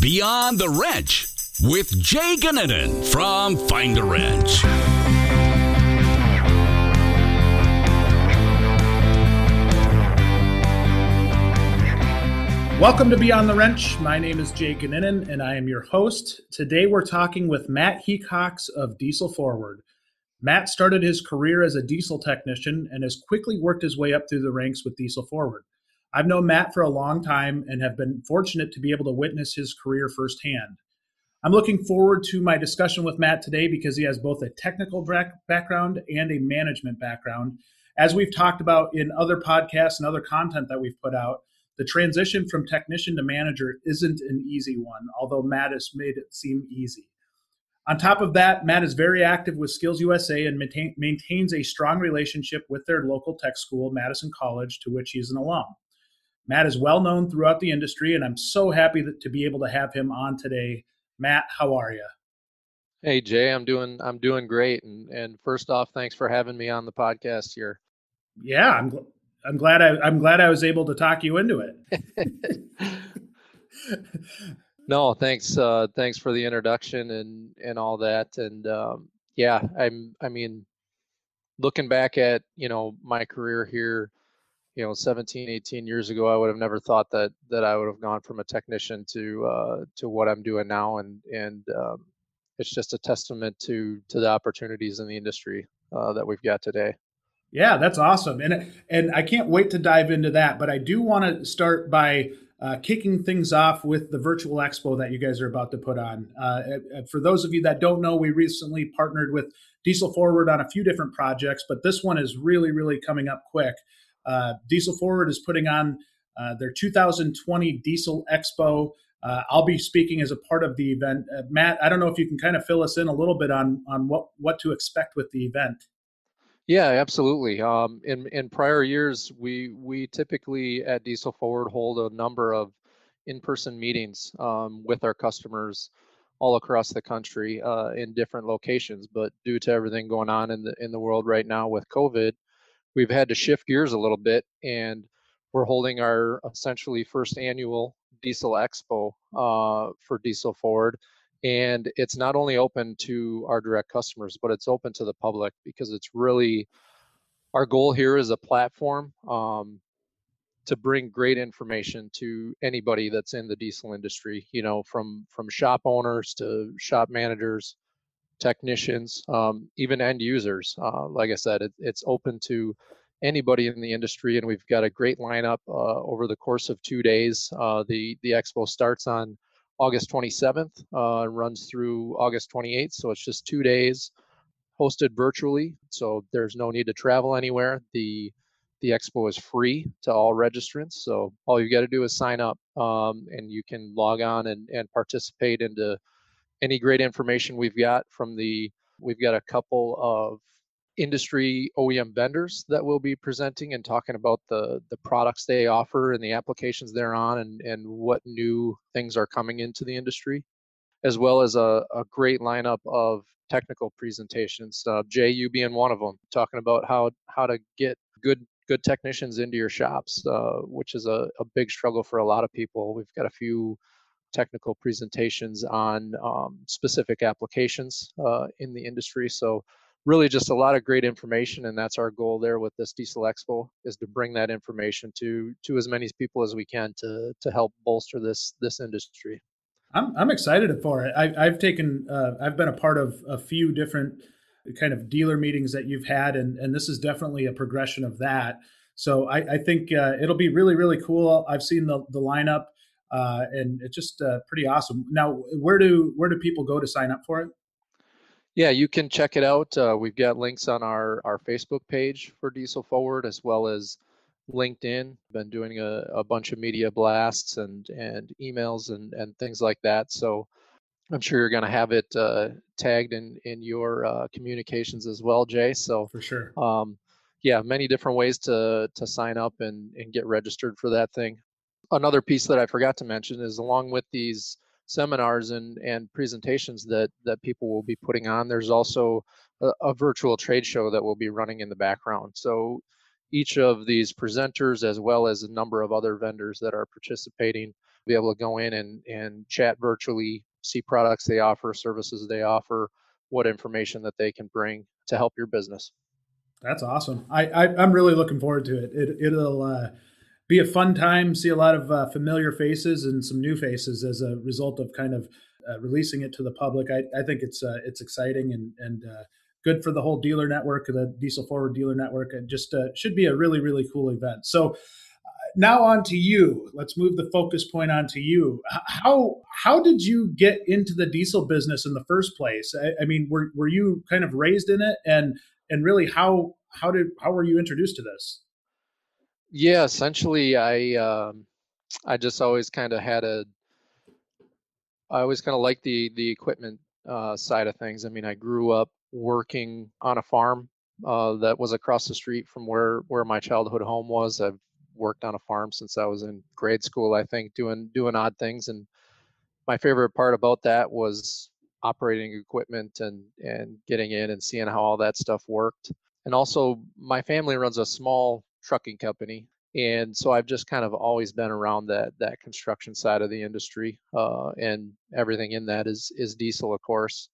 Beyond the Wrench with Jay Gannon from Find a Wrench. Welcome to Beyond the Wrench. My name is Jay Gannon, and I am your host. Today we're talking with Matt Hecox of Diesel Forward. Matt started his career as a diesel technician and has quickly worked his way up through the ranks with Diesel Forward. I've known Matt for a long time and have been fortunate to be able to witness his career firsthand. I'm looking forward to my discussion with Matt today because he has both a technical background and a management background. As we've talked about in other podcasts and other content that we've put out, the transition from technician to manager isn't an easy one, although Matt has made it seem easy. On top of that, Matt is very active with Skills USA and maintain, maintains a strong relationship with their local tech school, Madison College, to which he is an alum. Matt is well known throughout the industry, and I'm so happy that, to be able to have him on today. Matt, how are you? Hey Jay, I'm doing I'm doing great, and and first off, thanks for having me on the podcast here. Yeah, I'm I'm glad I I'm glad I was able to talk you into it. no, thanks uh, thanks for the introduction and and all that, and um, yeah, I'm I mean, looking back at you know my career here, you know 17 18 years ago i would have never thought that that i would have gone from a technician to uh, to what i'm doing now and and um, it's just a testament to to the opportunities in the industry uh, that we've got today yeah, that's awesome, and and I can't wait to dive into that. But I do want to start by uh, kicking things off with the virtual expo that you guys are about to put on. Uh, for those of you that don't know, we recently partnered with Diesel Forward on a few different projects, but this one is really, really coming up quick. Uh, Diesel Forward is putting on uh, their 2020 Diesel Expo. Uh, I'll be speaking as a part of the event. Uh, Matt, I don't know if you can kind of fill us in a little bit on on what what to expect with the event. Yeah, absolutely. Um, in in prior years, we we typically at Diesel Forward hold a number of in-person meetings um, with our customers all across the country uh, in different locations. But due to everything going on in the in the world right now with COVID, we've had to shift gears a little bit, and we're holding our essentially first annual Diesel Expo uh, for Diesel Forward and it's not only open to our direct customers but it's open to the public because it's really our goal here is a platform um, to bring great information to anybody that's in the diesel industry you know from from shop owners to shop managers technicians um, even end users uh, like i said it, it's open to anybody in the industry and we've got a great lineup uh, over the course of two days uh, the the expo starts on August 27th, uh, and runs through August 28th. So it's just two days hosted virtually. So there's no need to travel anywhere. The the expo is free to all registrants. So all you got to do is sign up um, and you can log on and, and participate into any great information we've got from the we've got a couple of industry OEM vendors that will be presenting and talking about the the products they offer and the applications they're on and and what new things are coming into the industry, as well as a, a great lineup of technical presentations. Uh, Jay, you being one of them, talking about how how to get good good technicians into your shops, uh, which is a, a big struggle for a lot of people. We've got a few technical presentations on um, specific applications uh, in the industry. So really just a lot of great information and that's our goal there with this diesel expo is to bring that information to to as many people as we can to to help bolster this this industry. I'm, I'm excited for it. I, have taken uh, i've been a part of a few different kind of dealer meetings that you've had and and this is definitely a progression of that. So i, I think uh, it'll be really really cool. I've seen the the lineup uh, and it's just uh, pretty awesome now where do where do people go to sign up for it yeah, you can check it out. Uh, we've got links on our, our Facebook page for Diesel Forward as well as LinkedIn. Been doing a, a bunch of media blasts and, and emails and, and things like that. So I'm sure you're going to have it uh, tagged in, in your uh, communications as well, Jay. So for sure. Um, yeah, many different ways to, to sign up and, and get registered for that thing. Another piece that I forgot to mention is along with these seminars and, and presentations that, that people will be putting on. There's also a, a virtual trade show that will be running in the background. So each of these presenters, as well as a number of other vendors that are participating, be able to go in and, and chat virtually, see products they offer, services they offer, what information that they can bring to help your business. That's awesome. I, I am really looking forward to it. it it'll uh, be a fun time. See a lot of uh, familiar faces and some new faces as a result of kind of uh, releasing it to the public. I, I think it's uh, it's exciting and and uh, good for the whole dealer network, the Diesel Forward dealer network. It just uh, should be a really really cool event. So now on to you. Let's move the focus point on to you. How how did you get into the diesel business in the first place? I, I, mean, were were you kind of raised in it, and and really how how did how were you introduced to this? Yeah, essentially, I um, I just always kind of had a I always kind of liked the the equipment uh, side of things. I mean, I grew up working on a farm uh, that was across the street from where where my childhood home was. I've worked on a farm since I was in grade school, I think, doing doing odd things. And my favorite part about that was operating equipment and and getting in and seeing how all that stuff worked. And also, my family runs a small trucking company, and so I've just kind of always been around that that construction side of the industry, uh, and everything in that is is diesel, of course.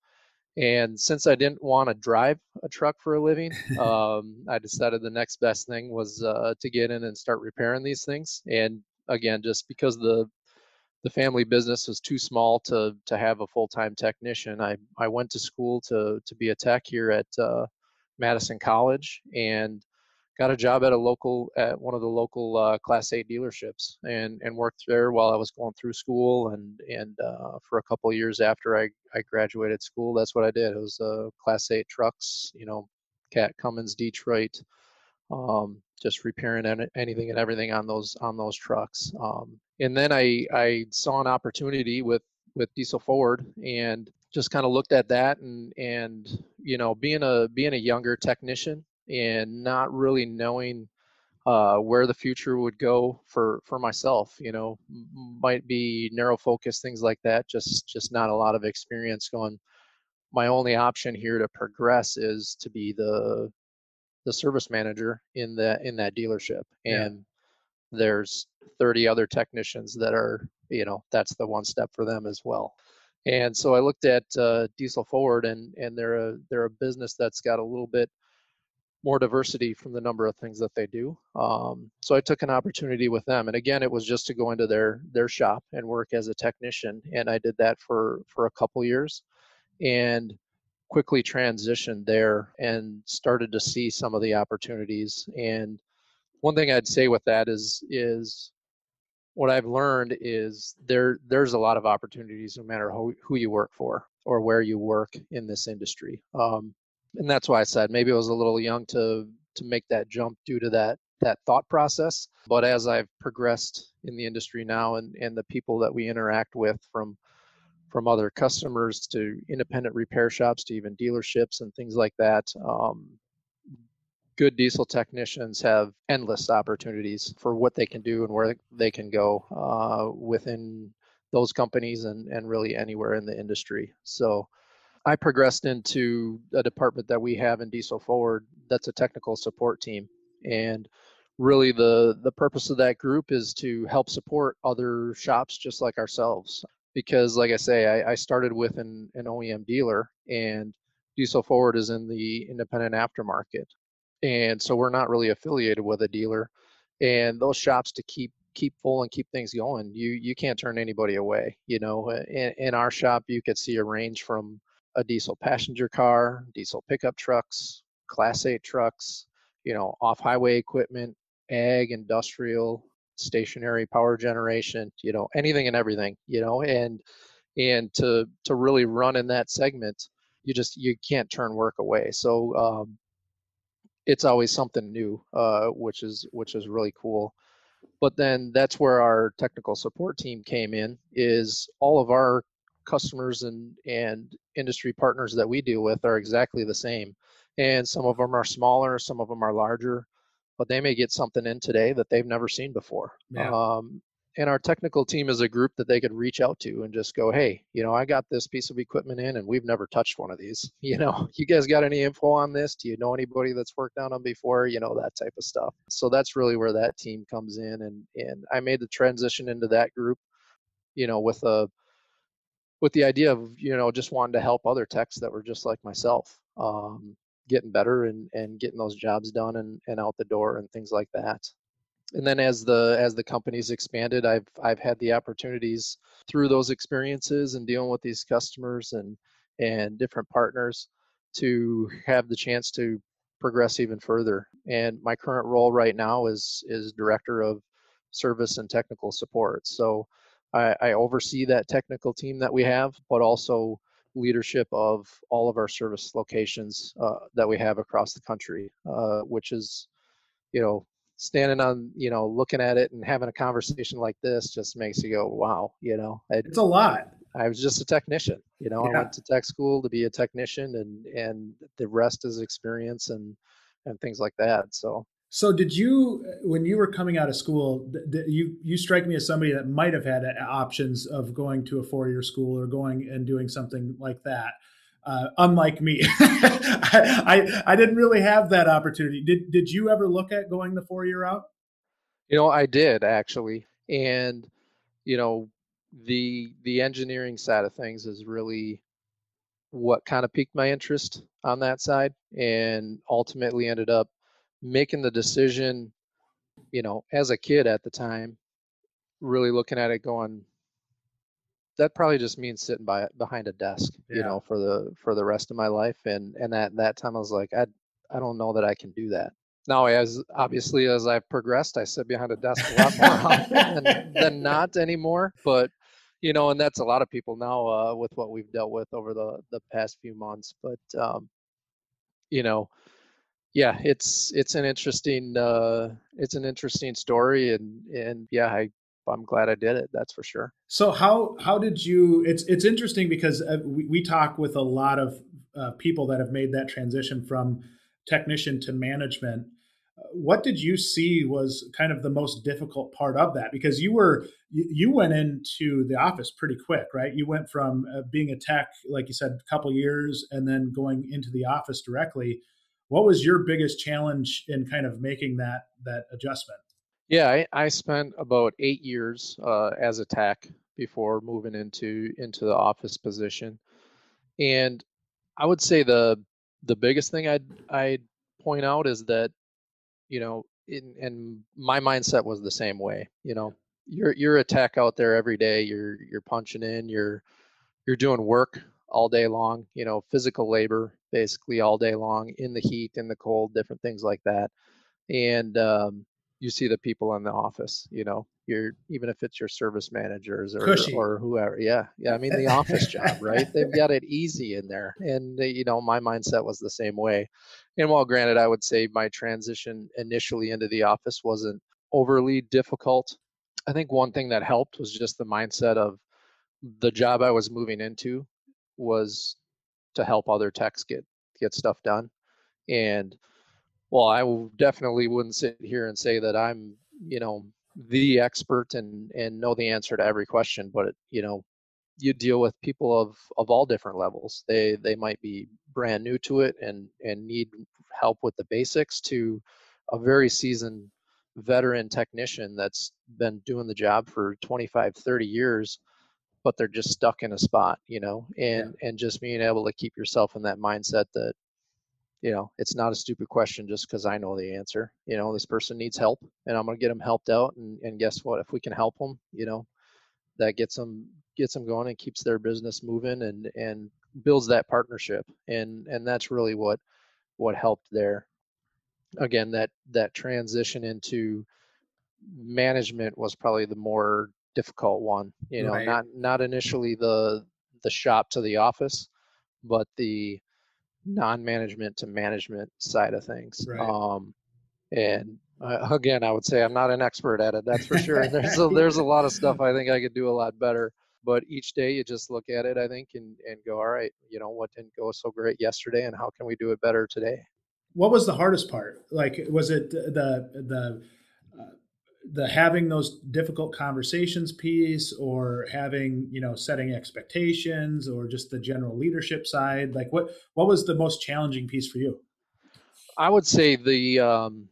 And since I didn't want to drive a truck for a living, um, I decided the next best thing was uh, to get in and start repairing these things. And again, just because the the family business was too small to to have a full time technician, I I went to school to to be a tech here at uh, Madison College and got a job at a local at one of the local uh, class 8 dealerships and and worked there while i was going through school and and uh, for a couple years after i i graduated school that's what i did. It was uh, class 8 trucks you know cat cummins detroit um, just repairing anything and everything on those on those trucks um, and then i i saw an opportunity with with diesel forward and just kind of looked at that and and you know being a being a younger technician and not really knowing uh, where the future would go for for myself you know might be narrow focus things like that just just not a lot of experience going my only option here to progress is to be the the service manager in that in that dealership and yeah. there's 30 other technicians that are you know that's the one step for them as well and so i looked at uh, diesel forward and and they're a they're a business that's got a little bit more diversity from the number of things that they do. Um, so I took an opportunity with them, and again, it was just to go into their their shop and work as a technician, and I did that for for a couple years, and quickly transitioned there and started to see some of the opportunities. And one thing I'd say with that is is what I've learned is there there's a lot of opportunities no matter who, who you work for or where you work in this industry. Um, and that's why I said maybe I was a little young to to make that jump due to that that thought process. But as I've progressed in the industry now and, and the people that we interact with from from other customers to independent repair shops to even dealerships and things like that, um, good diesel technicians have endless opportunities for what they can do and where they can go uh, within those companies and, and really anywhere in the industry. So I progressed into a department that we have in Diesel Forward that's a technical support team. And really the the purpose of that group is to help support other shops just like ourselves. Because like I say, I, I started with an, an OEM dealer and Diesel Forward is in the independent aftermarket. And so we're not really affiliated with a dealer. And those shops to keep keep full and keep things going, you you can't turn anybody away. You know, eh, in, in our shop you could see a range from a diesel passenger car, diesel pickup trucks, Class 8 trucks, you know, off highway equipment, ag, industrial, stationary power generation, you know, anything and everything, you know, and and to to really run in that segment, you just you can't turn work away. So um, it's always something new, uh, which is which is really cool. But then that's where our technical support team came in. Is all of our customers and and industry partners that we deal with are exactly the same. And some of them are smaller some of them are larger but they may get something in today that they've never seen before. Yeah. um, and our technical team is a group that they could reach out to and just go hey you know i got this piece of equipment in and we've never touched one of these. You know you guys got any info on this? Do you know anybody that's worked on them before? You know that type of stuff. So that's really where that team comes in and and i made the transition into that group you know, with a with the idea of you know just wanting to help other techs that were just like myself, um, getting better and and getting those jobs done and and out the door and things like that. And then as the as the company's expanded, I've I've had the opportunities through those experiences and dealing with these customers and and different partners to have the chance to progress even further. And my current role right now is is director of service and technical support. So I, I oversee that technical team that we have, but also leadership of all of our service locations uh, that we have across the country, uh, which is, you know, standing on, you know, looking at it and having a conversation like this just makes you go, wow, you know, it's a lot. I was just a technician. You know, yeah. I went to tech school to be a technician, and and the rest is experience and and things like that. So. So did you, when you were coming out of school, you you strike me as somebody that might have had options of going to a four year school or going and doing something like that. Uh, unlike me, I, I I didn't really have that opportunity. Did did you ever look at going the four year route? You know, I did actually, and you know, the the engineering side of things is really what kind of piqued my interest on that side and ultimately ended up making the decision you know as a kid at the time really looking at it going that probably just means sitting by behind a desk yeah. you know for the for the rest of my life and and at that time i was like i i don't know that i can do that now as obviously as i've progressed i sit behind a desk a lot more often than, than not anymore but you know, and that's a lot of people now uh, with what we've dealt with over the the past few months. But um, you know, yeah, it's it's an interesting uh, it's an interesting story, and and yeah, I I'm glad I did it. That's for sure. So how how did you? It's it's interesting because uh, we, we talk with a lot of uh, people that have made that transition from technician to management what did you see was kind of the most difficult part of that because you were you went into the office pretty quick right you went from uh, being a tech like you said a couple years and then going into the office directly what was your biggest challenge in kind of making that that adjustment yeah i, I spent about eight years uh, as a tech before moving into into the office position and i would say the the biggest thing i'd i'd point out is that you know, in, and my mindset was the same way. You know, you're you're a tech out there every day. You're you're punching in. You're you're doing work all day long. You know, physical labor basically all day long in the heat, in the cold, different things like that. And um, you see the people in the office. You know, you're even if it's your service managers or Cushy. or whoever. Yeah, yeah. I mean, the office job, right? They've got it easy in there, and they, you know, my mindset was the same way. And while granted, I would say my transition initially into the office wasn't overly difficult. I think one thing that helped was just the mindset of the job I was moving into was to help other techs get get stuff done, and well, I definitely wouldn't sit here and say that I'm, you know, the expert and and know the answer to every question, but you know, you deal with people of of all different levels. They they might be brand new to it and and need help with the basics to a very seasoned veteran technician that's been doing the job for 25 30 years but they're just stuck in a spot you know and yeah. and just being able to keep yourself in that mindset that you know it's not a stupid question just because i know the answer you know this person needs help and i'm going to get them helped out and, and guess what if we can help them you know that gets them gets them going and keeps their business moving and and builds that partnership and and that's really what what helped there again that that transition into management was probably the more difficult one you know right. not not initially the the shop to the office but the non-management to management side of things. Right. Um, and uh, again, I would say I'm not an expert at it. That's for sure. there's a, there's a lot of stuff I think I could do a lot better. But each day you just look at it, I think, and, and go, all right, you know, what didn't go so great yesterday, and how can we do it better today? What was the hardest part? Like, was it the the the having those difficult conversations piece or having you know setting expectations or just the general leadership side like what what was the most challenging piece for you? I would say the um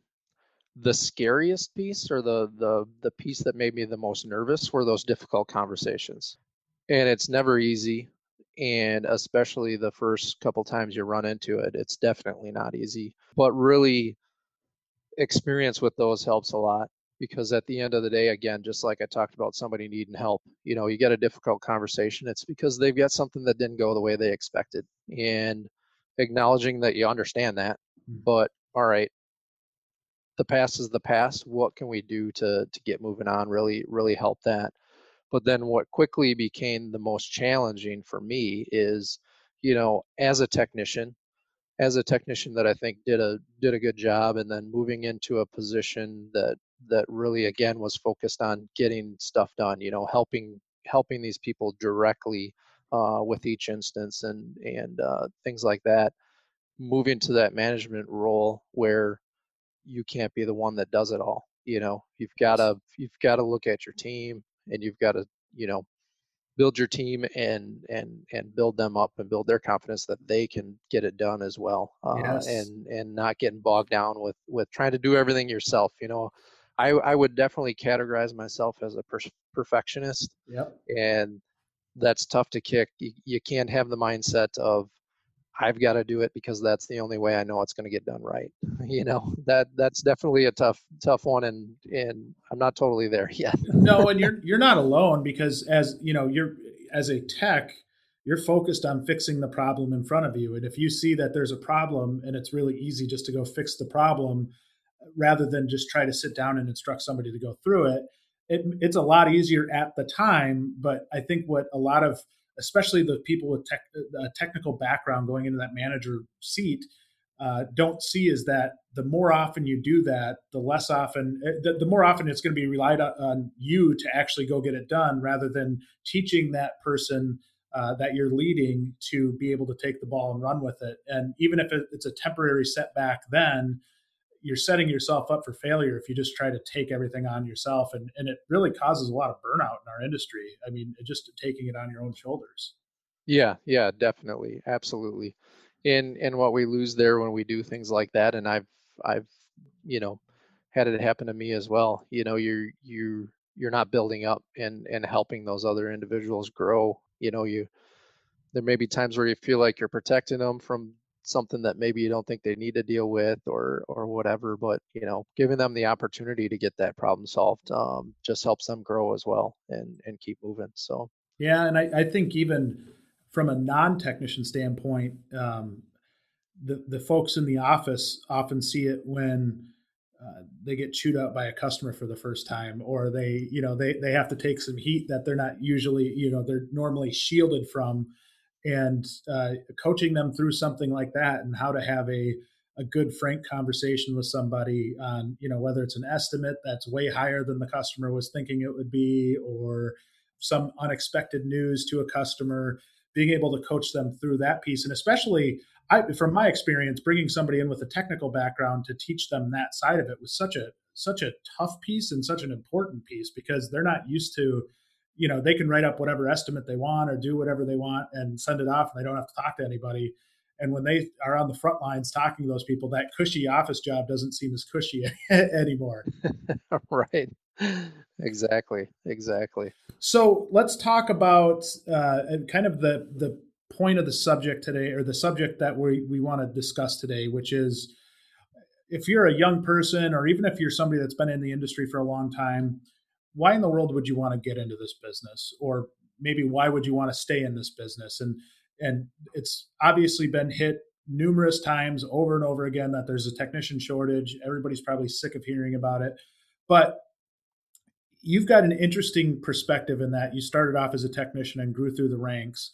the scariest piece or the the the piece that made me the most nervous were those difficult conversations. And it's never easy and especially the first couple times you run into it it's definitely not easy. But really experience with those helps a lot because at the end of the day again just like i talked about somebody needing help you know you get a difficult conversation it's because they've got something that didn't go the way they expected and acknowledging that you understand that mm. but all right the past is the past what can we do to to get moving on really really help that but then what quickly became the most challenging for me is you know as a technician as a technician that I think did a did a good job and then moving into a position that that really again was focused on getting stuff done you know helping helping these people directly uh, with each instance and and uh, things like that. Moving to that management role where you can't be the one that does it all you know? You've got to you've got to look at your team and you've got to you know build your team and and and build them up and build their confidence that they can get it done as well uh, yes. and and not getting bogged down with with trying to do everything yourself you know i i would definitely categorize myself as a per- perfectionist yep. and that's tough to kick you, you can't have the mindset of I've got to do it because that's the only way I know it's going to get done right. You know that that's definitely a tough tough one, and and I'm not totally there yet. no, and you're you're not alone because as you know, you're as a tech, you're focused on fixing the problem in front of you, and if you see that there's a problem and it's really easy just to go fix the problem rather than just try to sit down and instruct somebody to go through it, it it's a lot easier at the time. But I think what a lot of especially the people with tech, a technical background going into that manager seat, uh, don't see is that the more often you do that, the less often, eh, the, the more often it's going to be relied on you to actually go get it done rather than teaching that person uh, that you're leading to be able to take the ball and run with it. And even if it's a temporary setback, then you're setting yourself up for failure if you just try to take everything on yourself and, and it really causes a lot of burnout in our industry. I mean just taking it on your own shoulders. Yeah yeah definitely absolutely. And and what we lose there when we do things like that and i've i've you know had it happen to me as well you know you're you you're not building up and and helping those other individuals grow you know you there may be times where you feel like you're protecting them from something that maybe you don't think they need to deal with or or whatever but you know giving them the opportunity to get that problem solved um, just helps them grow as well and and keep moving so. Yeah and i, I think even from a non-technician standpoint um, the the folks in the office often see it when uh, they get chewed out by a customer for the first time or they you know they they have to take some heat that they're not usually you know they're normally shielded from and uh, coaching them through something like that and how to have a a good frank conversation with somebody on you know whether it's an estimate that's way higher than the customer was thinking it would be or some unexpected news to a customer being able to coach them through that piece. And especially I, from my experience bringing somebody in with a technical background to teach them that side of it was such a such a tough piece and such an important piece because they're not used to you know they can write up whatever estimate they want or do whatever they want and send it off and they don't have to talk to anybody. And when they are on the front lines talking to those people that cushy office job doesn't seem as cushy anymore. Right. Exactly. Exactly. So let's talk about uh, kind of the the point of the subject today or the subject that we, we want to discuss today which is if you're a young person or even if you're somebody that's been in the industry for a long time why in the world would you want to get into this business? Or maybe why would you want to stay in this business? And and it's obviously been hit numerous times over and over again that there's a technician shortage. Everybody's probably sick of hearing about it. But you've got an interesting perspective in that. You started off as a technician and grew through the ranks.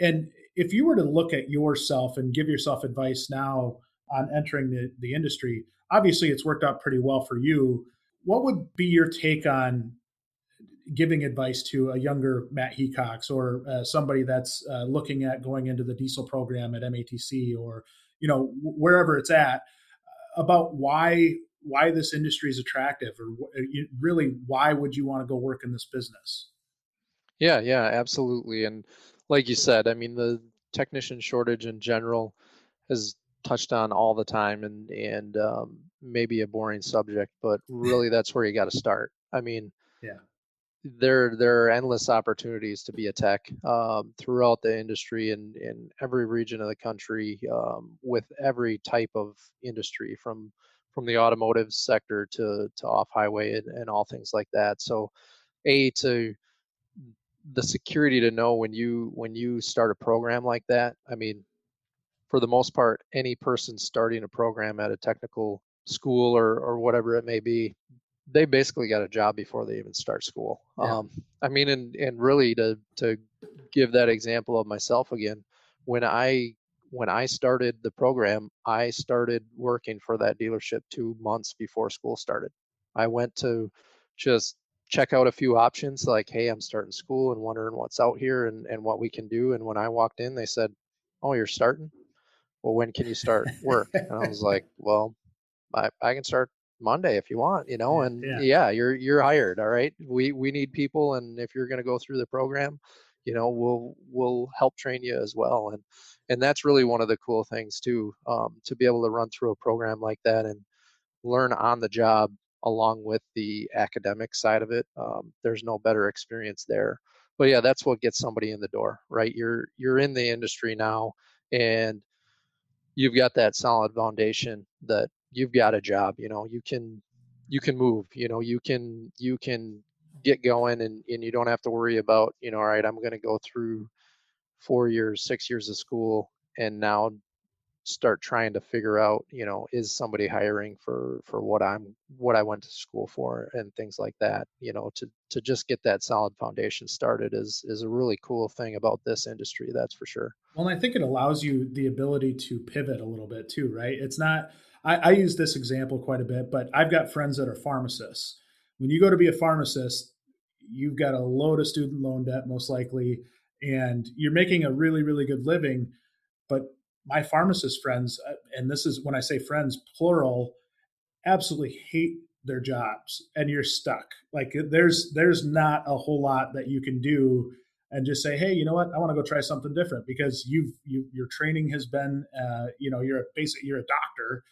And if you were to look at yourself and give yourself advice now on entering the, the industry obviously it's worked out pretty well for you what would be your take on giving advice to a younger Matt Hecox or uh, somebody that's uh, looking at going into the diesel program at MATC or you know wherever it's at about why why this industry is attractive or uh, really why would you want to go work in this business? Yeah, yeah, absolutely. And like you said, I mean the technician shortage in general has touched on all the time and and um, maybe a boring subject, but really that's where you got to start. I mean, yeah, there there are endless opportunities to be a tech um, throughout the industry and in every region of the country um, with every type of industry from from the automotive sector to to off highway and, and all things like that. So, a to the security to know when you when you start a program like that. I mean, for the most part, any person starting a program at a technical school or or whatever it may be, they basically got a job before they even start school. Yeah. Um, I mean, and and really to to give that example of myself again, when I when I started the program, I started working for that dealership two months before school started. I went to just check out a few options like, hey, I'm starting school and wondering what's out here and, and what we can do. And when I walked in, they said, Oh, you're starting? Well, when can you start work? and I was like, Well, I, I can start Monday if you want, you know, and yeah. yeah, you're you're hired. All right. We we need people and if you're gonna go through the program, you know, we'll we'll help train you as well. And and that's really one of the cool things too, um, to be able to run through a program like that and learn on the job along with the academic side of it. Um, there's no better experience there. But yeah, that's what gets somebody in the door, right? You're you're in the industry now, and you've got that solid foundation that you've got a job. You know, you can you can move. You know, you can you can get going, and and you don't have to worry about you know, all right, I'm going to go through four years, six years of school, and now start trying to figure out you know is somebody hiring for for what i'm what i went to school for and things like that you know to to just get that solid foundation started is is a really cool thing about this industry that's for sure well i think it allows you the ability to pivot a little bit too right it's not I, I use this example quite a bit but i've got friends that are pharmacists when you go to be a pharmacist you've got a load of student loan debt most likely and you're making a really really good living but my pharmacist friends, uh, and this is when I say friends, plural, absolutely hate their jobs and you're stuck. Like there's there's not a whole lot that you can do and just say, hey, you know what? I want to go try something different because you've you, your training has been, uh, you know, you're a basic, you're a doctor,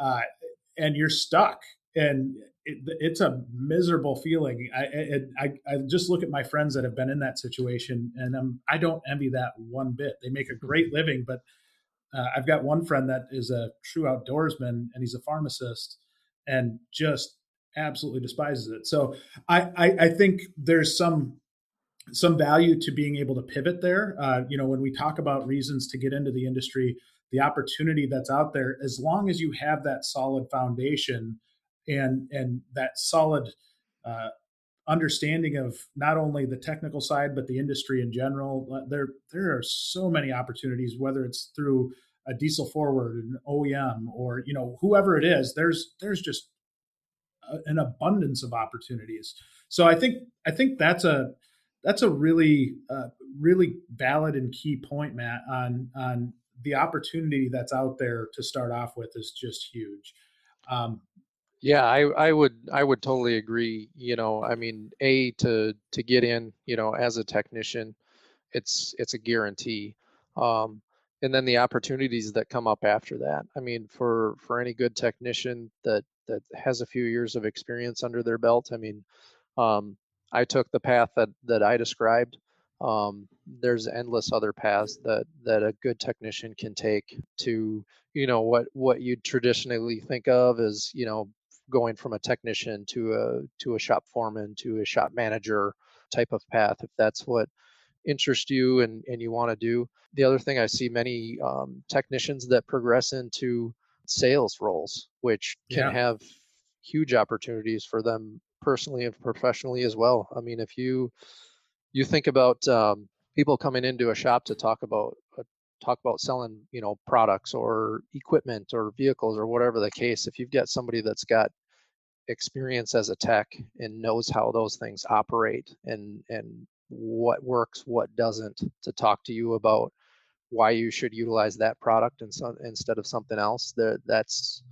uh, and you're stuck, and it, it's a miserable feeling. I, it, I I just look at my friends that have been in that situation, and I'm, I don't envy that one bit. They make a great living, but uh, I've got one friend that is a true outdoorsman and he's a pharmacist and just absolutely despises it. So I, I, I think there's some some value to being able to pivot there. Uh, you know, when we talk about reasons to get into the industry, the opportunity that's out there, as long as you have that solid foundation and and that solid uh, understanding of not only the technical side but the industry in general uh, there there are so many opportunities whether it's through a diesel forward an OEM or you know whoever it is there's there's just a, an abundance of opportunities. So i think i think that's a that's a really uh, really valid and key point matt on on the opportunity that's out there to start off with is just huge um, yeah, I, I would I would totally agree. You know, I mean, a to to get in, you know, as a technician, it's it's a guarantee. Um, and then the opportunities that come up after that. I mean, for for any good technician that that has a few years of experience under their belt, I mean, um, I took the path that that I described. Um, there's endless other paths that that a good technician can take to you know what what you traditionally think of as you know going from a technician to a to a shop foreman to a shop manager type of path if that's what interests you and, and you want to do. The other thing I see many um, technicians that progress into sales roles, which can yeah. have huge opportunities for them personally and professionally as well. I mean, if you you think about um, people coming into a shop to talk about uh, talk about selling, you know, products or equipment or vehicles or whatever the case, if you've got somebody that's got experience as a tech and knows how those things operate and and what works what doesn't to talk to you about why you should utilize that product and so, instead of something else that that's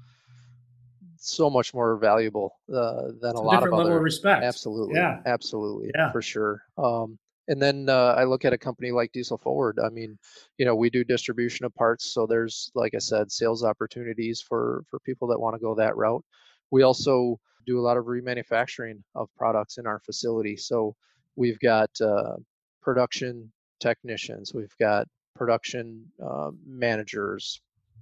so much more valuable uh, than it's a, lot of level other of respect absolutely yeah absolutely yeah for sure um, And then uh, I look at a company like Diesel Forward. I mean, you know, we do distribution of parts, so there's, like I said, sales opportunities for for people that want to go that route. We also do a lot of remanufacturing of products in our facility. So we've got uh, production technicians, we've got production uh, managers,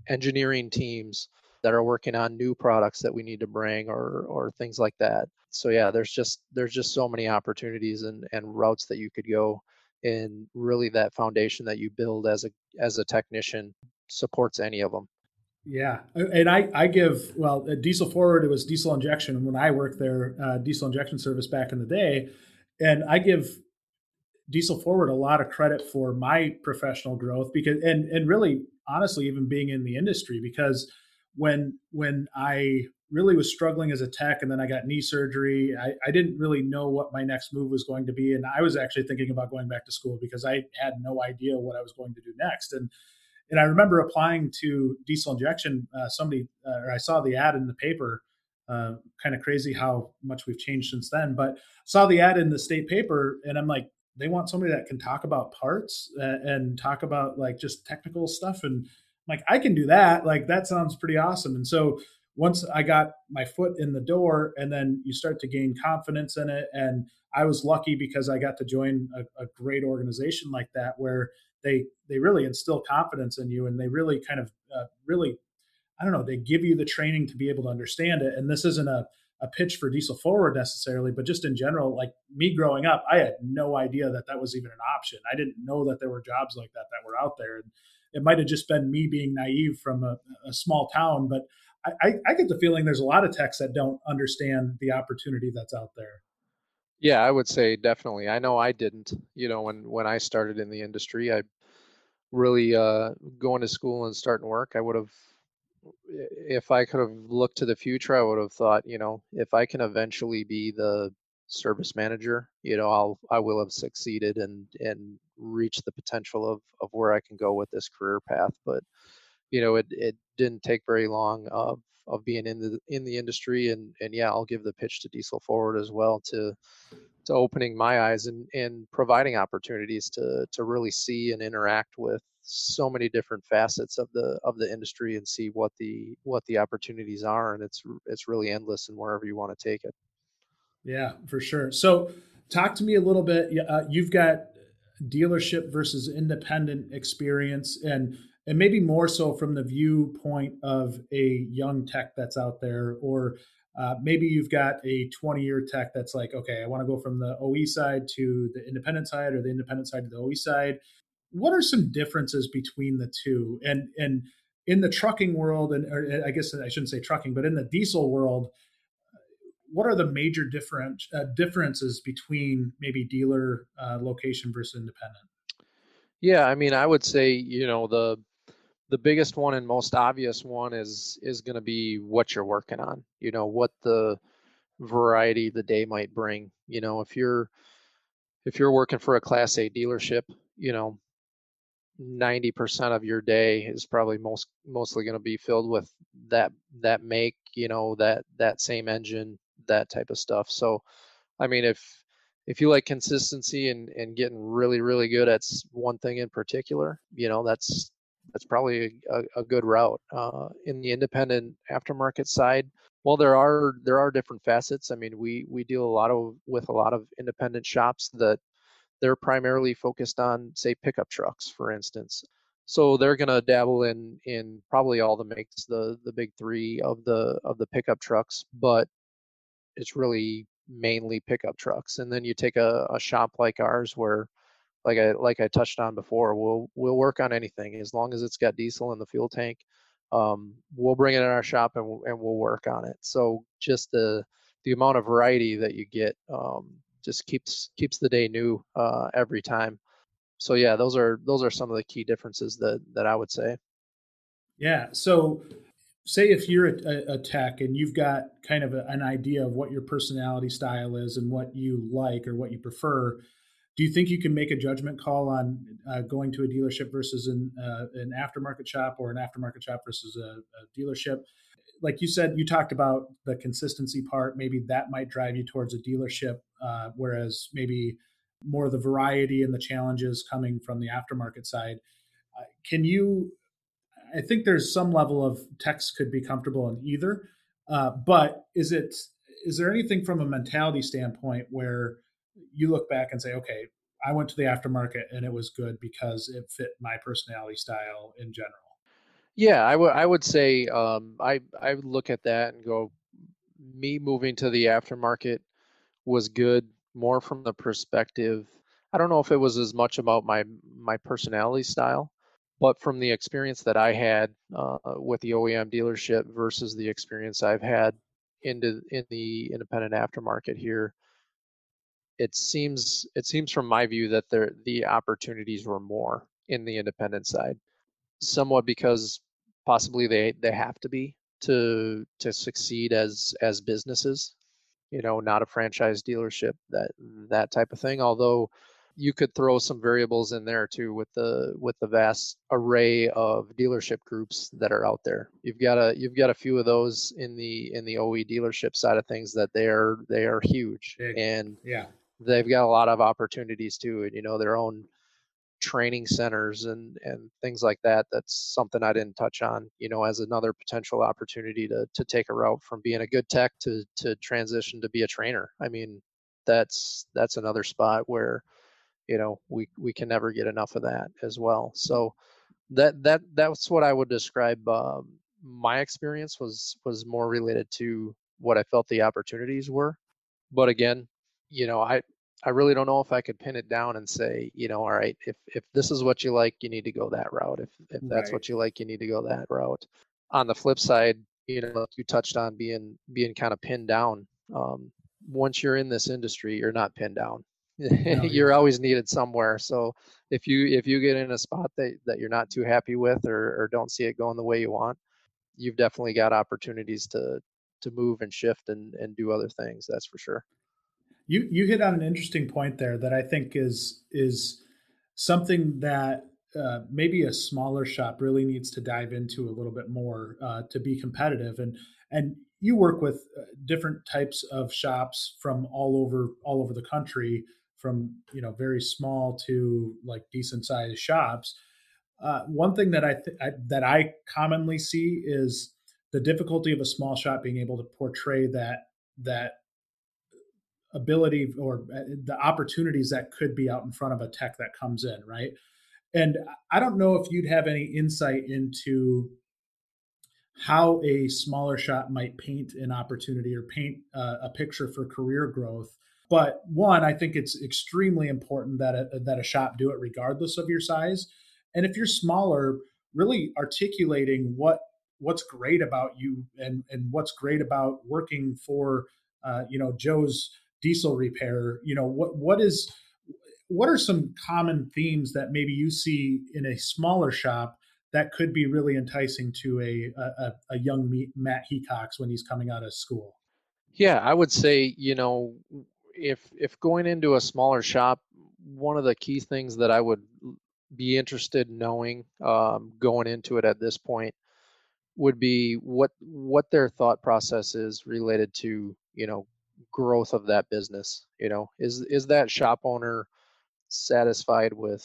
engineering teams that are working on new products that we need to bring or or things like that. So yeah, there's just there's just so many opportunities and and routes that you could go and really that foundation that you build as a as a technician supports any of them. Yeah, and I I give well diesel forward it was diesel injection when I worked there uh, diesel injection service back in the day, and I give diesel forward a lot of credit for my professional growth because and and really honestly even being in the industry because when when I really was struggling as a tech and then I got knee surgery, I, I didn't really know what my next move was going to be. And I was actually thinking about going back to school because I had no idea what I was going to do next. And and I remember applying to diesel injection. Uh, somebody uh, or I saw the ad in the paper. Uh, kind of crazy how much we've changed since then. But saw the ad in the state paper, and I'm like, they want somebody that can talk about parts uh, and talk about like just technical stuff and like I can do that. Like that sounds pretty awesome. And so once I got my foot in the door, and then you start to gain confidence in it. And I was lucky because I got to join a, a great organization like that, where they they really instill confidence in you, and they really kind of uh, really, I don't know, they give you the training to be able to understand it. And this isn't a a pitch for diesel forward necessarily, but just in general, like me growing up, I had no idea that that was even an option. I didn't know that there were jobs like that that were out there. And it might have just been me being naive from a, a small town, but I, I, get the feeling there's a lot of techs that don't understand the opportunity that's out there. Yeah, I would say definitely. I know I didn't. You know, when when I started in the industry, I really uh, going to school and starting work. I would have, if I could have looked to the future, I would have thought, you know, if I can eventually be the service manager, you know, I'll I will have succeeded and and reach the potential of of where I can go with this career path. But you know, it it didn't take very long of of being in the in the industry and and yeah, I'll give the pitch to Diesel Forward as well to to opening my eyes and and providing opportunities to to really see and interact with so many different facets of the of the industry and see what the what the opportunities are and it's it's really endless and wherever you want to take it yeah for sure. So talk to me a little bit uh, you've got dealership versus independent experience and and maybe more so from the viewpoint of a young tech that's out there or uh, maybe you've got a 20 year tech that's like okay i want to go from the oe side to the independent side or the independent side to the oe side. What are some differences between the two? And and in the trucking world and i guess i shouldn't say trucking but in the diesel world what are the major different uh, differences between maybe dealer uh, location versus independent? Yeah, I mean, I would say you know the the biggest one and most obvious one is is going to be what you're working on. You know what the variety the day might bring. You know if you're if you're working for a Class 8 dealership, you know 90% of your day is probably most mostly going to be filled with that that make you know that that same engine that type of stuff. So, I mean, if if you like consistency and and getting really really good at one thing in particular, you know, that's that's probably a, a good route. Uh, in the independent aftermarket side, well, there are there are different facets. I mean, we we deal a lot of with a lot of independent shops that they're primarily focused on, say, pickup trucks, for instance. So they're going to dabble in in probably all the makes, the the big three of the of the pickup trucks, but it's really mainly pickup trucks. And then you take a, a shop like ours where like I like I touched on before, we'll we'll work on anything as long as it's got diesel in the fuel tank. Um, we'll bring it in our shop and and we'll work on it. So just the the amount of variety that you get um, just keeps keeps the day new uh, every time. So yeah, those are those are some of the key differences that that I would say. Yeah. So say if you're a, a, tech and you've got kind of a, an idea of what your personality style is and what you like or what you prefer do you think you can make a judgment call on uh, going to a dealership versus an, uh, an aftermarket shop or an aftermarket shop versus a, a, dealership like you said you talked about the consistency part maybe that might drive you towards a dealership uh, whereas maybe more the variety and the challenges coming from the aftermarket side. Uh, can you? I think there's some level of techs could be comfortable in either, uh, but is it is there anything from a mentality standpoint where you look back and say, okay, I went to the aftermarket and it was good because it fit my personality style in general? Yeah, I would I would say um, I I look at that and go, me moving to the aftermarket was good more from the perspective. I don't know if it was as much about my my personality style, but from the experience that I had uh, with the OEM dealership versus the experience I've had into in the independent aftermarket here, it seems it seems from my view that there the opportunities were more in the independent side, somewhat because possibly they they have to be to to succeed as as businesses you know not a franchise dealership that that type of thing although you could throw some variables in there too with the with the vast array of dealership groups that are out there you've got a you've got a few of those in the in the OE dealership side of things that they are they are huge Big. and Yeah. they've got a lot of opportunities too and you know their own training centers and and things like that that's something i didn't touch on you know as another potential opportunity to to take a route from being a good tech to to transition to be a trainer i mean that's that's another spot where you know we we can never get enough of that as well so that that that's what i would describe um, my experience was was more related to what i felt the opportunities were but again you know i I really don't know if I could pin it down and say, you know, all right, if if this is what you like, you need to go that route. If if that's Right. what you like, you need to go that route. On the flip side, you know, you touched on being being kind of pinned down. Um, once you're in this industry, you're not pinned down. No, you're always needed somewhere. So if you if you get in a spot that that you're not too happy with or or don't see it going the way you want, you've definitely got opportunities to to move and shift and and do other things. That's for sure. You you hit on an interesting point there that I think is is something that uh, maybe a smaller shop really needs to dive into a little bit more uh, to be competitive. And and you work with uh, different types of shops from all over all over the country, from you know very small to like decent sized shops. Uh, one thing that I, th- I that I commonly see is the difficulty of a small shop being able to portray that that ability or uh, the opportunities that could be out in front of a tech that comes in, right? And I don't know if you'd have any insight into how a smaller shop might paint an opportunity or paint uh, a picture for career growth. But one, I think it's extremely important that a, that a shop do it regardless of your size. And if you're smaller, really articulating what what's great about you and and what's great about working for uh, you know Joe's diesel repair you know what what is what are some common themes that maybe you see in a smaller shop that could be really enticing to a a, a young Matt Hecox when he's coming out of school? Yeah, I would say you know if if going into a smaller shop, one of the key things that I would be interested in knowing um, going into it at this point would be what what their thought process is related to you know growth of that business you know? Is is that shop owner satisfied with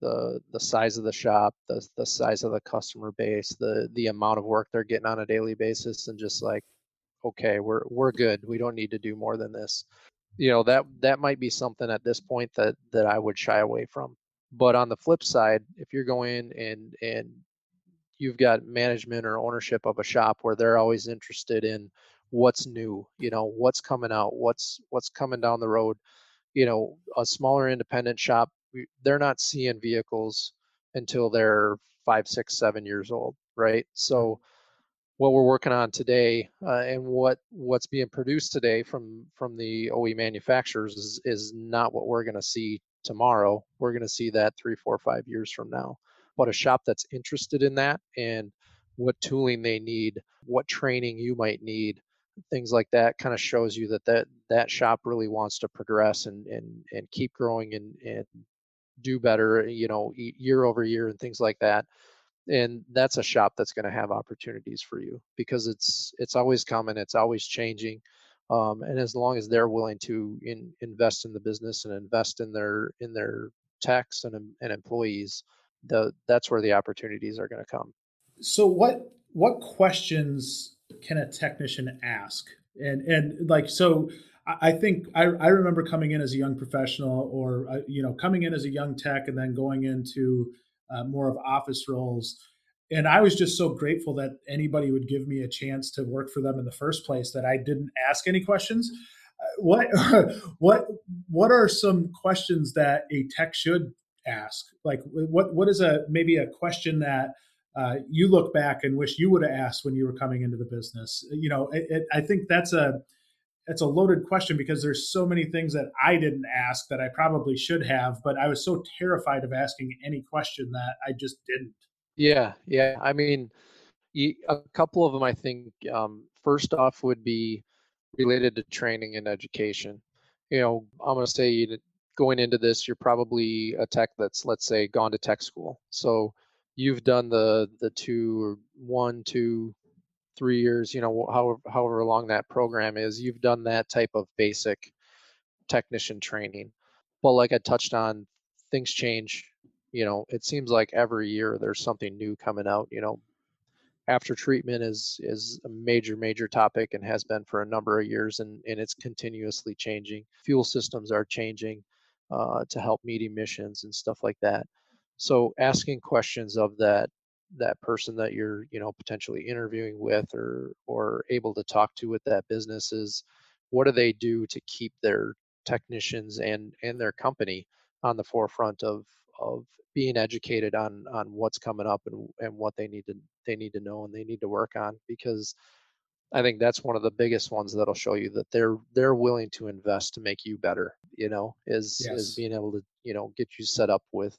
the the size of the shop the the size of the customer base the the amount of work they're getting on a daily basis and just like okay we're we're good we don't need to do more than this. You know that that might be something at this point that that I would shy away from. But on the flip side if you're going and and you've got management or ownership of a shop where they're always interested in what's new you know what's coming out what's what's coming down the road you know a smaller independent shop they're not seeing vehicles until they're five six seven years old right? Mm-hmm. So what we're working on today uh, and what what's being produced today from from the OE manufacturers is, is not what we're going to see tomorrow we're going to see that three four five years from now but a shop that's interested in that and what tooling they need what training you might need things like that kind of shows you that that, that shop really wants to progress and, and, and keep growing and, and do better, you know, year over year and things like that. And that's a shop that's going to have opportunities for you because it's it's always coming, it's always changing. Um, and as long as they're willing to in, invest in the business and invest in their in their techs and, and employees, the, that's where the opportunities are going to come. So what what questions can a technician ask? And and like so I think I, I remember coming in as a young professional or uh, you know coming in as a young tech and then going into uh, more of office roles and I was just so grateful that anybody would give me a chance to work for them in the first place that I didn't ask any questions. Uh, what what what are some questions that a tech should ask? Like what what is a maybe a question that uh, you look back and wish you would have asked when you were coming into the business? You know, it, it, I think that's a it's a loaded question because there's so many things that I didn't ask that I probably should have, but I was so terrified of asking any question that I just didn't. Yeah, yeah. I mean, a couple of them, I think, um, first off would be related to training and education. You know, I'm going to say going into this, you're probably a tech that's, let's say, gone to tech school. So you've done the the two or one, two, three years, you know, however however long that program is. You've done that type of basic technician training. But like I touched on, things change you know, it seems like every year there's something new coming out. You know, after treatment is is a major major topic and has been for a number of years, and and it's continuously changing. Fuel systems are changing uh, to help meet emissions and stuff like that. So asking questions of that that person that you're you know potentially interviewing with or or able to talk to with that business is what do they do to keep their technicians and and their company on the forefront of of being educated on on what's coming up and and what they need to they need to know and they need to work on because I think that's one of the biggest ones that'll show you that they're they're willing to invest to make you better. You know, is yes. is being able to you know get you set up with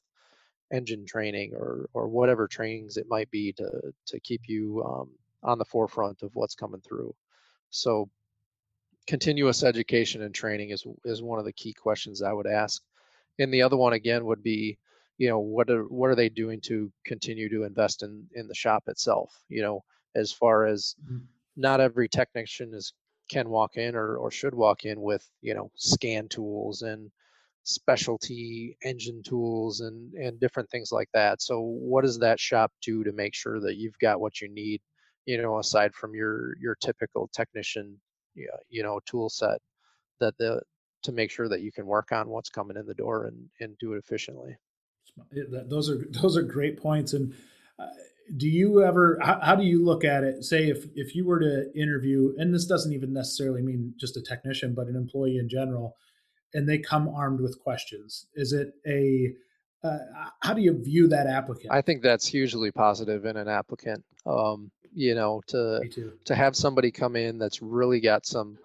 engine training or or whatever trainings it might be to to keep you um, on the forefront of what's coming through. So continuous education and training is is one of the key questions I would ask. And the other one again would be you know what are what are they doing to continue to invest in in the shop itself you know as far as mm-hmm. not every technician is can walk in or, or should walk in with you know scan tools and specialty engine tools and and different things like that so what does that shop do to make sure that you've got what you need you know aside from your your typical technician you know tool set that the to make sure that you can work on what's coming in the door and and do it efficiently those are those are great points. And uh, do you ever? How, how, do you look at it? Say if if you were to interview, and this doesn't even necessarily mean just a technician, but an employee in general, and they come armed with questions. Is it a uh, how do you view that applicant? I think that's hugely positive in an applicant. Um, you know, to to have somebody come in that's really got some,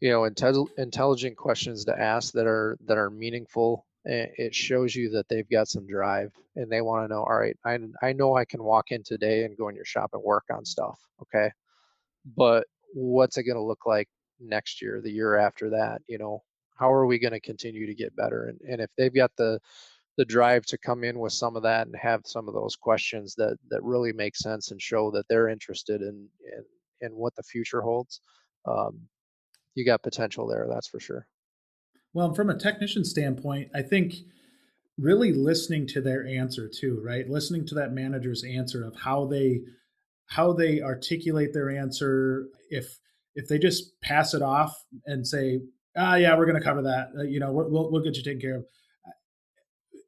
you know, intel- intelligent questions to ask that are that are meaningful it shows you that they've got some drive and they want to know all right I, I know i can walk in today and go in your shop and work on stuff okay but what's it going to look like next year the year after that you know how are we going to continue to get better and, and if they've got the the drive to come in with some of that and have some of those questions that that really make sense and show that they're interested in in, in what the future holds um, you got potential there that's for sure well, from a technician standpoint, I think really listening to their answer too, right? Listening to that manager's answer of how they how they articulate their answer. If if they just pass it off and say, "Ah, yeah, we're going to cover that," uh, you know, we'll we'll get you taken care of.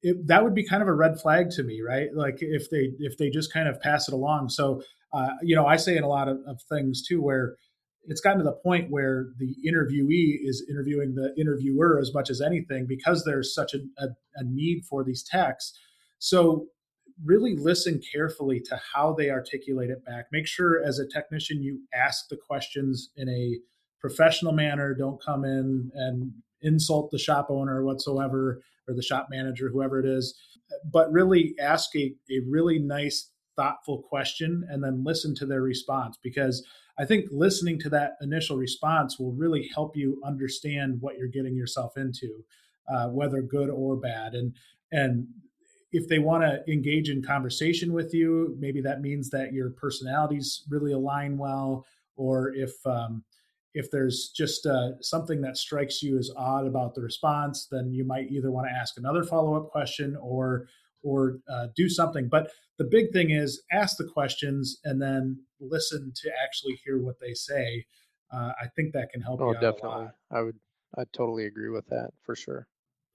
It, that would be kind of a red flag to me, right? Like if they if they just kind of pass it along. So, uh, you know, I say in a lot of, of things too, where it's gotten to the point where the interviewee is interviewing the interviewer as much as anything because there's such a, a, a, need for these texts. So, really listen carefully to how they articulate it back. Make sure, as a technician, you ask the questions in a professional manner. Don't come in and insult the shop owner whatsoever or the shop manager, whoever it is, but really ask a, a really nice, thoughtful question and then listen to their response because I think listening to that initial response will really help you understand what you're getting yourself into, uh, whether good or bad. And and if they want to engage in conversation with you, maybe that means that your personalities really align well, or if um, if there's just uh, something that strikes you as odd about the response, then you might either want to ask another follow up question or or uh, do something. But the big thing is ask the questions and then listen to actually hear what they say. Uh, I think that can help. Oh, definitely. I would. I totally agree with that for sure.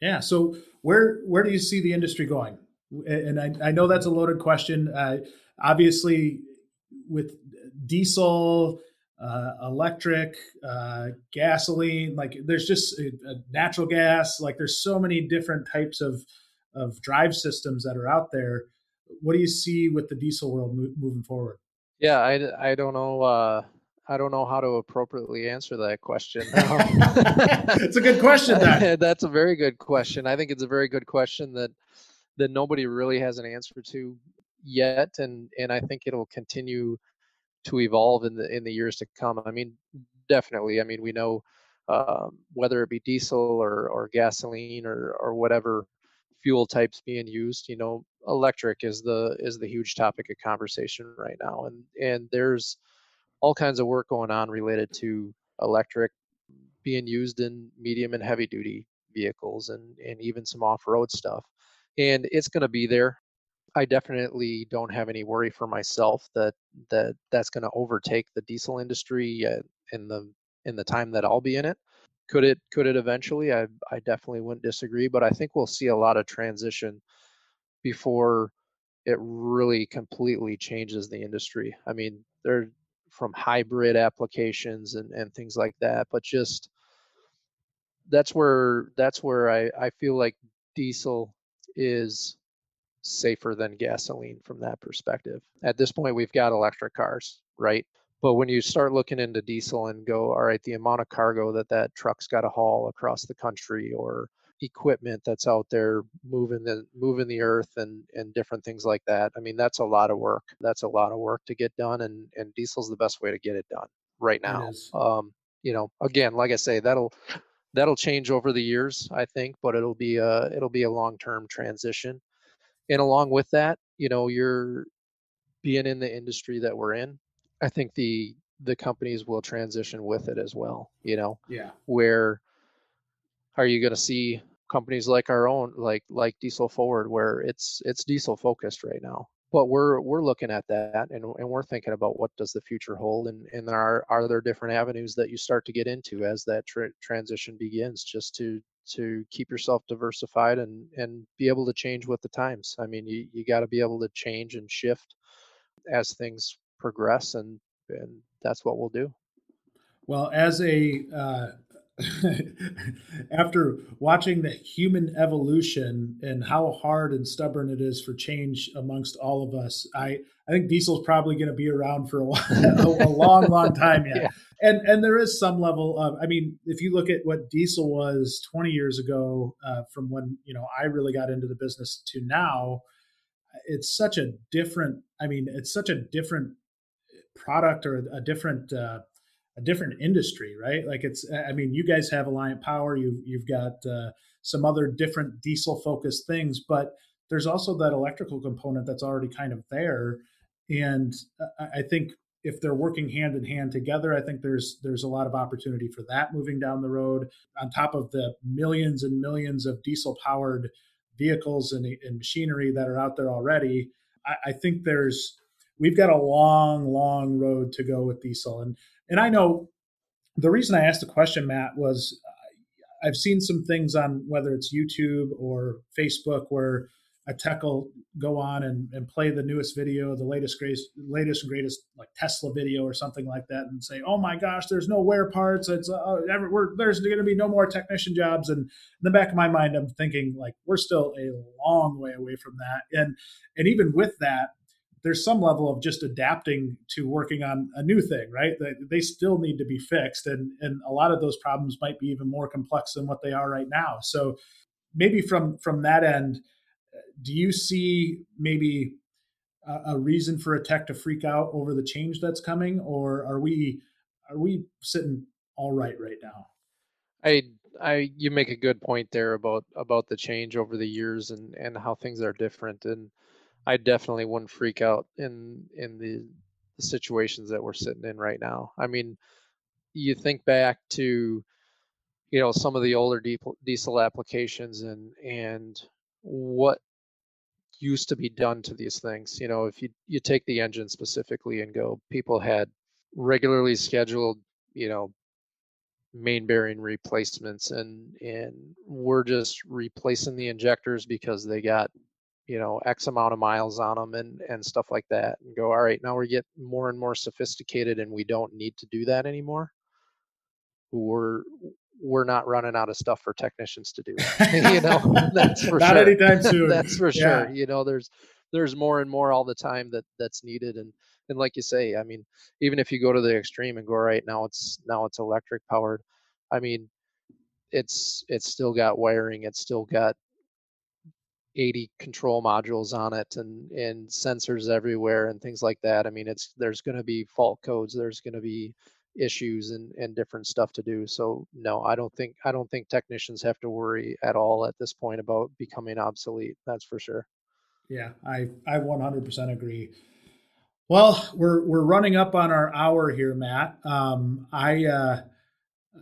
Yeah. So where where do you see the industry going? And I, I know that's a loaded question. Uh, obviously, with diesel, uh, electric, uh, gasoline, like there's just a, a natural gas. Like there's so many different types of of drive systems that are out there. What do you see with the diesel world mo- moving forward? Yeah, I, I don't know. Uh, I don't know how to appropriately answer that question. it's a good question. That's a very good question. I think it's a very good question that that nobody really has an answer to yet, and and I think it'll continue to evolve in the in the years to come. I mean, definitely. I mean, we know um, whether it be diesel or or gasoline or or whatever fuel types being used you know electric is the is the huge topic of conversation right now and and there's all kinds of work going on related to electric being used in medium and heavy duty vehicles and and even some off-road stuff and it's going to be there i definitely don't have any worry for myself that that that's going to overtake the diesel industry in the in the time that i'll be in it could it could it eventually? I I definitely wouldn't disagree, but I think we'll see a lot of transition before it really completely changes the industry. I mean, they're from hybrid applications and, and things like that, but just that's where that's where I, I feel like diesel is safer than gasoline from that perspective. At this point, we've got electric cars, right? But when you start looking into diesel and go, all right, the amount of cargo that that truck's got to haul across the country or equipment that's out there moving the moving the earth and and different things like that. I mean, that's a lot of work. That's a lot of work to get done, and and diesel's the best way to get it done right now. Um, you know, again, like I say, that'll that'll change over the years, I think, but it'll be a it'll be a long term transition. And along with that, you know, you're being in the industry that we're in, I think the the companies will transition with it as well. You know, yeah. Where are you going to see companies like our own, like like Diesel Forward, where it's it's diesel focused right now? But we're we're looking at that and, and we're thinking about what does the future hold and and there are are there different avenues that you start to get into as that tra- transition begins, just to to keep yourself diversified and and be able to change with the times. I mean, you you got to be able to change and shift as things progress and and that's what we'll do well as a uh, after watching the human evolution and how hard and stubborn it is for change amongst all of us i i think diesel's probably going to be around for a, while, a, a long long time yet yeah. and and there is some level of i mean if you look at what diesel was 20 years ago uh, from when you know i really got into the business to now it's such a different i mean it's such a different product or a different uh, a different industry, right? Like it's, I mean, you guys have Alliant Power, you've you've got uh, some other different diesel focused things, but there's also that electrical component that's already kind of there, and I think if they're working hand in hand together, I think there's there's a lot of opportunity for that moving down the road. On top of the millions and millions of diesel powered vehicles and, and machinery that are out there already, I, I think there's we've got a long, long road to go with diesel. And and I know the reason I asked the question, Matt, was uh, I've seen some things on whether it's YouTube or Facebook where a tech will go on and, and play the newest video, the latest greatest, latest and greatest like Tesla video or something like that, and say, "Oh my gosh, there's no wear parts. It's uh, every, there's going to be no more technician jobs." And in the back of my mind, I'm thinking like we're still a long way away from that. And and even with that, there's some level of just adapting to working on a new thing, right? They, they still need to be fixed, and and a lot of those problems might be even more complex than what they are right now. So maybe from from that end, do you see maybe a, a reason for a tech to freak out over the change that's coming, or are we are we sitting all right right now? I I you make a good point there about about the change over the years and and how things are different and I definitely wouldn't freak out in in the, the situations that we're sitting in right now. I mean, you think back to you know some of the older diesel applications and and what used to be done to these things you know if you you take the engine specifically and go people had regularly scheduled you know main bearing replacements and and we're just replacing the injectors because they got you know x amount of miles on them and and stuff like that and go all right now we get more and more sophisticated and we don't need to do that anymore. We're we're not running out of stuff for technicians to do. You know that's for sure. not sure. anytime soon. That's for sure. You know there's there's more and more all the time that that's needed and and like you say i mean even if you go to the extreme and go right now it's now it's electric powered i mean it's it's still got wiring it's still got 80 control modules on it and and sensors everywhere and things like that i mean it's there's going to be fault codes there's going to be issues and and different stuff to do so no i don't think i don't think technicians have to worry at all at this point about becoming obsolete that's for sure. Yeah i i 100% agree. Well we're we're running up on our hour here matt. Um, i uh,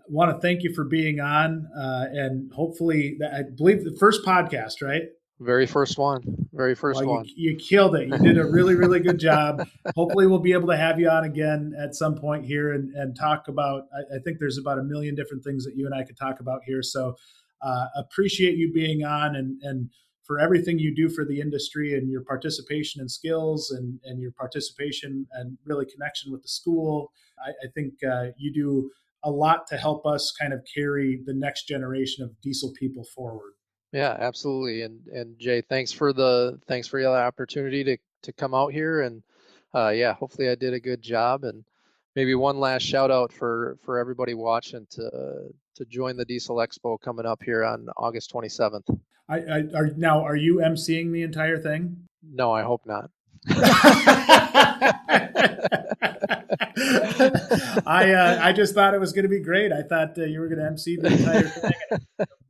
want to thank you for being on uh, and hopefully i believe the first podcast right very first one. Very first well, one. You, you, killed it. You did a really, really good job. Hopefully, we'll be able to have you on again at some point here and, and talk about. I, I, think there's about a million different things that you and I could talk about here. So, uh, appreciate you being on and and for everything you do for the industry and your participation and skills and and your participation and really connection with the school. I, I think uh, you do a lot to help us kind of carry the next generation of diesel people forward. Yeah, absolutely. And and Jay, thanks for the thanks for the opportunity to to come out here and uh, yeah, hopefully I did a good job and maybe one last shout out for for everybody watching to to join the Diesel Expo coming up here on August 27th. I, I are now are you emceeing the entire thing? No, I hope not. I uh, I just thought it was going to be great. I thought uh, you were going to MC the entire thing.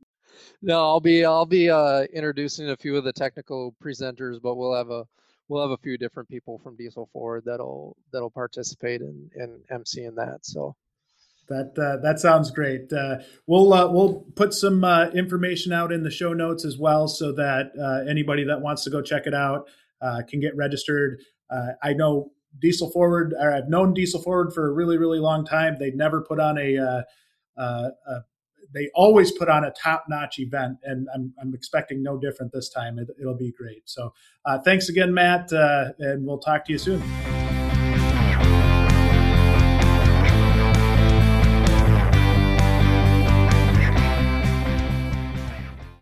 no, I'll be I'll be uh, introducing a few of the technical presenters, but we'll have a we'll have a few different people from Diesel Forward that'll that'll participate in in MC in that. So that uh, that sounds great. Uh, we'll uh, we'll put some uh, information out in the show notes as well, so that uh, anybody that wants to go check it out uh, can get registered. I know Diesel Forward, or I've known Diesel Forward for a really really long time. They never put on a, a they always put on a top notch event, and I'm, I'm expecting no different this time. It, will be great. So uh, thanks again, Matt, uh, and we'll talk to you soon.